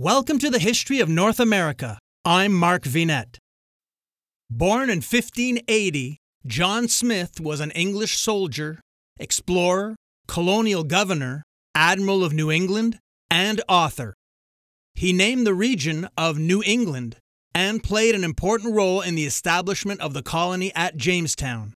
Welcome to the History of North America. I'm Mark Vinet. Born in 1580, John Smith was an English soldier, explorer, colonial governor, admiral of New England, and author. He named the region of New England and played an important role in the establishment of the colony at Jamestown.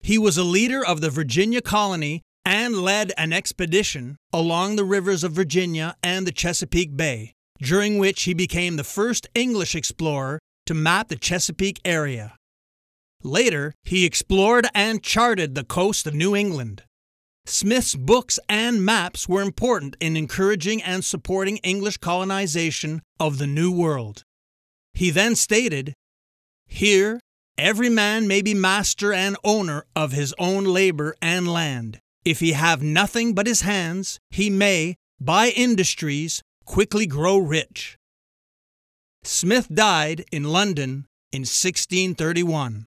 He was a leader of the Virginia colony and led an expedition along the rivers of Virginia and the Chesapeake Bay, during which he became the first English explorer to map the Chesapeake area. Later, he explored and charted the coast of New England. Smith's books and maps were important in encouraging and supporting English colonization of the New World. He then stated, Here, every man may be master and owner of his own labor and land. If he have nothing but his hands, he may, by industries, quickly grow rich. Smith died in London in 1631.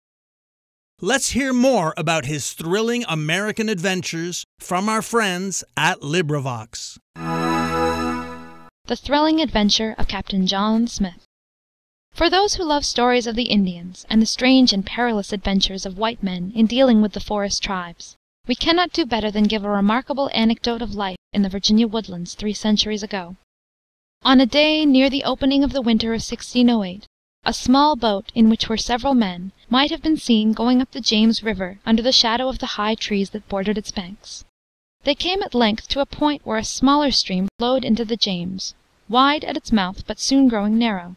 Let's hear more about his thrilling American adventures from our friends at LibriVox. The Thrilling Adventure of Captain John Smith. For those who love stories of the Indians and the strange and perilous adventures of white men in dealing with the forest tribes, we cannot do better than give a remarkable anecdote of life in the Virginia woodlands three centuries ago. On a day near the opening of the winter of 1608, a small boat, in which were several men, might have been seen going up the James River under the shadow of the high trees that bordered its banks. They came at length to a point where a smaller stream flowed into the James, wide at its mouth but soon growing narrow.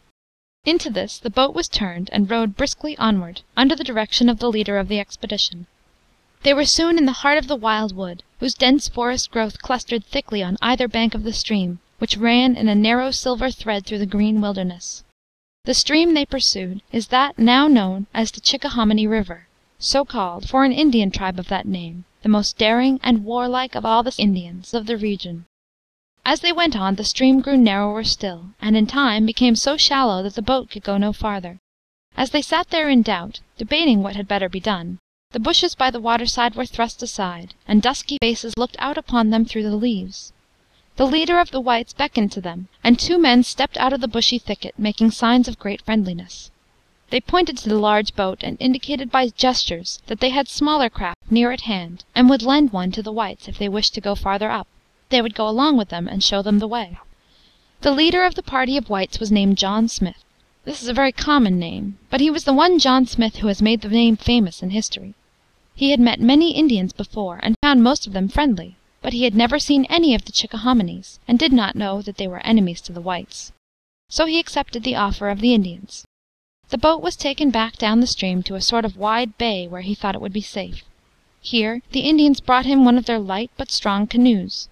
Into this the boat was turned and rowed briskly onward, under the direction of the leader of the expedition. They were soon in the heart of the wild wood, whose dense forest growth clustered thickly on either bank of the stream, which ran in a narrow silver thread through the green wilderness. The stream they pursued is that now known as the Chickahominy River, so called for an Indian tribe of that name, the most daring and warlike of all the Indians of the region. As they went on the stream grew narrower still, and in time became so shallow that the boat could go no farther. As they sat there in doubt, debating what had better be done, the bushes by the waterside were thrust aside, and dusky faces looked out upon them through the leaves. The leader of the whites beckoned to them, and two men stepped out of the bushy thicket, making signs of great friendliness. They pointed to the large boat, and indicated by gestures that they had smaller craft near at hand, and would lend one to the whites if they wished to go farther up. They would go along with them and show them the way. The leader of the party of whites was named John Smith. This is a very common name, but he was the one John Smith who has made the name famous in history. He had met many Indians before, and found most of them friendly, but he had never seen any of the Chickahominies, and did not know that they were enemies to the whites. So he accepted the offer of the Indians. The boat was taken back down the stream to a sort of wide bay where he thought it would be safe. Here the Indians brought him one of their light but strong canoes.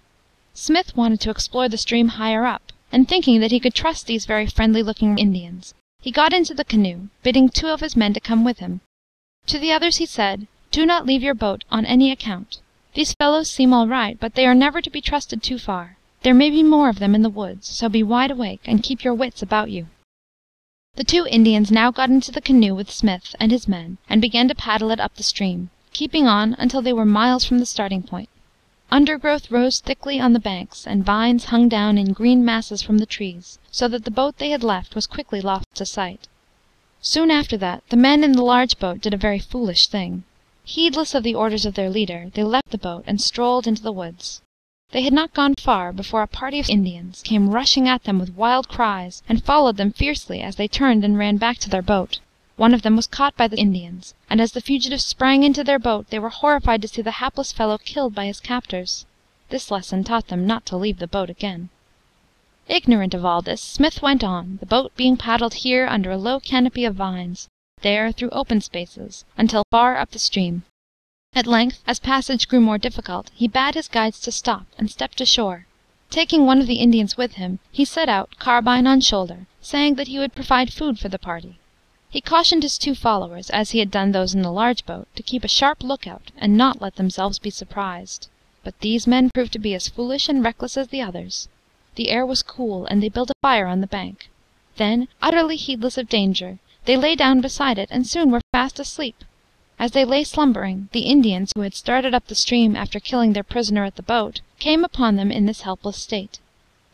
Smith wanted to explore the stream higher up, and thinking that he could trust these very friendly looking Indians, he got into the canoe, bidding two of his men to come with him. To the others he said do not leave your boat on any account. These fellows seem all right, but they are never to be trusted too far. There may be more of them in the woods, so be wide awake, and keep your wits about you." The two Indians now got into the canoe with Smith and his men, and began to paddle it up the stream, keeping on until they were miles from the starting point. Undergrowth rose thickly on the banks, and vines hung down in green masses from the trees, so that the boat they had left was quickly lost to sight. Soon after that the men in the large boat did a very foolish thing. Heedless of the orders of their leader, they left the boat and strolled into the woods. They had not gone far before a party of Indians came rushing at them with wild cries, and followed them fiercely as they turned and ran back to their boat. One of them was caught by the Indians, and as the fugitives sprang into their boat they were horrified to see the hapless fellow killed by his captors. This lesson taught them not to leave the boat again. Ignorant of all this, Smith went on, the boat being paddled here under a low canopy of vines there through open spaces, until far up the stream. At length, as passage grew more difficult, he bade his guides to stop, and stepped ashore. Taking one of the Indians with him, he set out, carbine on shoulder, saying that he would provide food for the party. He cautioned his two followers, as he had done those in the large boat, to keep a sharp lookout, and not let themselves be surprised. But these men proved to be as foolish and reckless as the others. The air was cool, and they built a fire on the bank. Then, utterly heedless of danger, they lay down beside it, and soon were fast asleep. As they lay slumbering, the Indians, who had started up the stream after killing their prisoner at the boat, came upon them in this helpless state.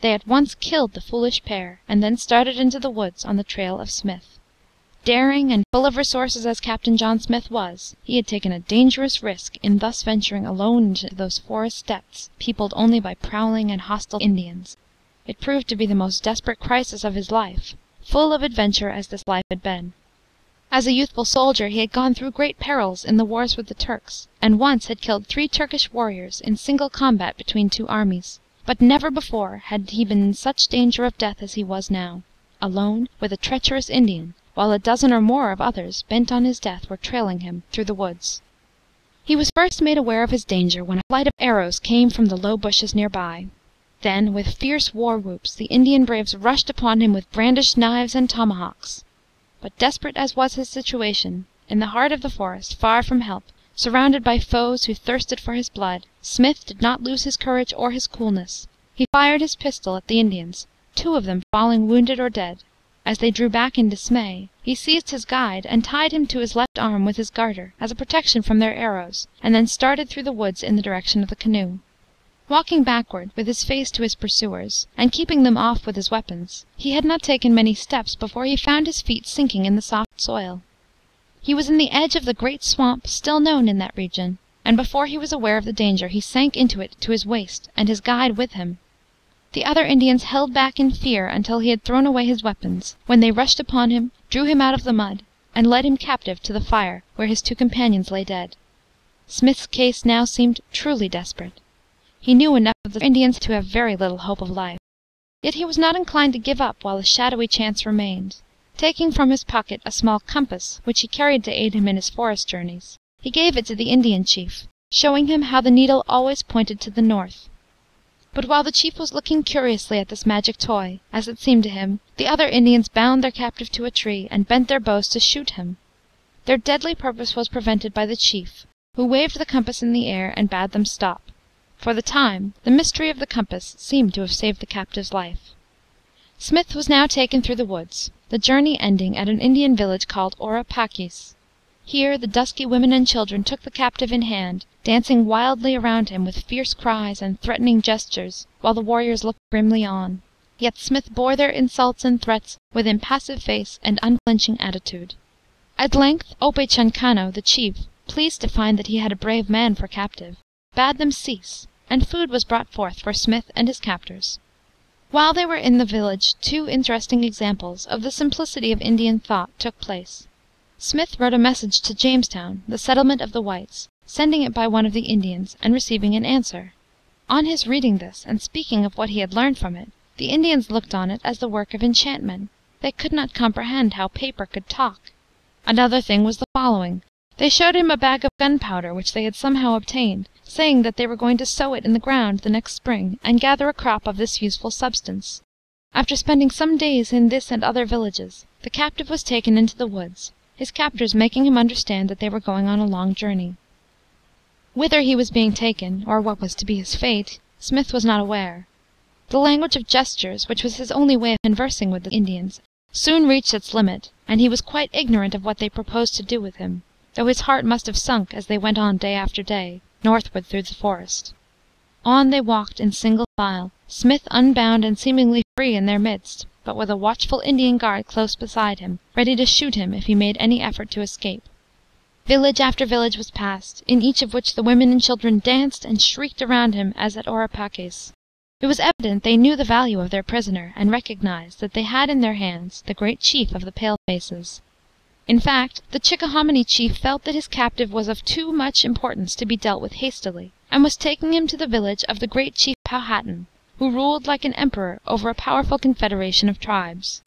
They at once killed the foolish pair, and then started into the woods on the trail of Smith. Daring and full of resources as Captain John Smith was, he had taken a dangerous risk in thus venturing alone into those forest depths, peopled only by prowling and hostile Indians. It proved to be the most desperate crisis of his life, full of adventure as this life had been. As a youthful soldier he had gone through great perils in the wars with the Turks, and once had killed three Turkish warriors in single combat between two armies. But never before had he been in such danger of death as he was now, alone with a treacherous Indian, while a dozen or more of others, bent on his death, were trailing him through the woods. He was first made aware of his danger when a flight of arrows came from the low bushes near by. Then, with fierce war whoops, the Indian braves rushed upon him with brandished knives and tomahawks. But desperate as was his situation, in the heart of the forest, far from help, surrounded by foes who thirsted for his blood, Smith did not lose his courage or his coolness. He fired his pistol at the Indians, two of them falling wounded or dead. As they drew back in dismay, he seized his guide and tied him to his left arm with his garter, as a protection from their arrows, and then started through the woods in the direction of the canoe. Walking backward, with his face to his pursuers, and keeping them off with his weapons, he had not taken many steps before he found his feet sinking in the soft soil. He was in the edge of the great swamp still known in that region, and before he was aware of the danger he sank into it to his waist, and his guide with him. The other Indians held back in fear until he had thrown away his weapons, when they rushed upon him, drew him out of the mud, and led him captive to the fire where his two companions lay dead. Smith's case now seemed truly desperate. He knew enough of the Indians to have very little hope of life. Yet he was not inclined to give up while a shadowy chance remained. Taking from his pocket a small compass, which he carried to aid him in his forest journeys, he gave it to the Indian chief, showing him how the needle always pointed to the north. But while the chief was looking curiously at this magic toy, as it seemed to him, the other Indians bound their captive to a tree and bent their bows to shoot him. Their deadly purpose was prevented by the chief, who waved the compass in the air and bade them stop. For the time, the mystery of the compass seemed to have saved the captive's life. Smith was now taken through the woods, the journey ending at an Indian village called Orapakes. Here the dusky women and children took the captive in hand, dancing wildly around him with fierce cries and threatening gestures, while the warriors looked grimly on. Yet Smith bore their insults and threats with impassive face and unflinching attitude. At length Opechancanough, the chief, pleased to find that he had a brave man for captive, bade them cease, and food was brought forth for Smith and his captors. While they were in the village two interesting examples of the simplicity of Indian thought took place. Smith wrote a message to Jamestown, the settlement of the whites, sending it by one of the Indians, and receiving an answer. On his reading this, and speaking of what he had learned from it, the Indians looked on it as the work of enchantment. They could not comprehend how paper could talk. Another thing was the following. They showed him a bag of gunpowder which they had somehow obtained, saying that they were going to sow it in the ground the next spring, and gather a crop of this useful substance. After spending some days in this and other villages, the captive was taken into the woods, his captors making him understand that they were going on a long journey. Whither he was being taken, or what was to be his fate, Smith was not aware. The language of gestures, which was his only way of conversing with the Indians, soon reached its limit, and he was quite ignorant of what they proposed to do with him, though his heart must have sunk as they went on day after day, northward through the forest. On they walked in single file, Smith unbound and seemingly free in their midst, but with a watchful Indian guard close beside him, ready to shoot him if he made any effort to escape. Village after village was passed, in each of which the women and children danced and shrieked around him as at Orapakes. It was evident they knew the value of their prisoner, and recognized that they had in their hands the great chief of the pale faces. In fact, the Chickahominy chief felt that his captive was of too much importance to be dealt with hastily, and was taking him to the village of the great chief Powhatan, who ruled like an emperor over a powerful confederation of tribes.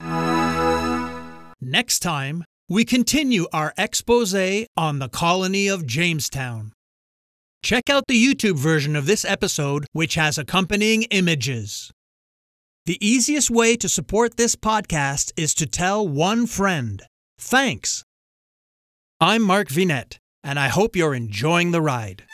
Next time, we continue our expose on the colony of Jamestown. Check out the YouTube version of this episode, which has accompanying images. The easiest way to support this podcast is to tell one friend. Thanks! I'm Mark Vinet, and I hope you're enjoying the ride.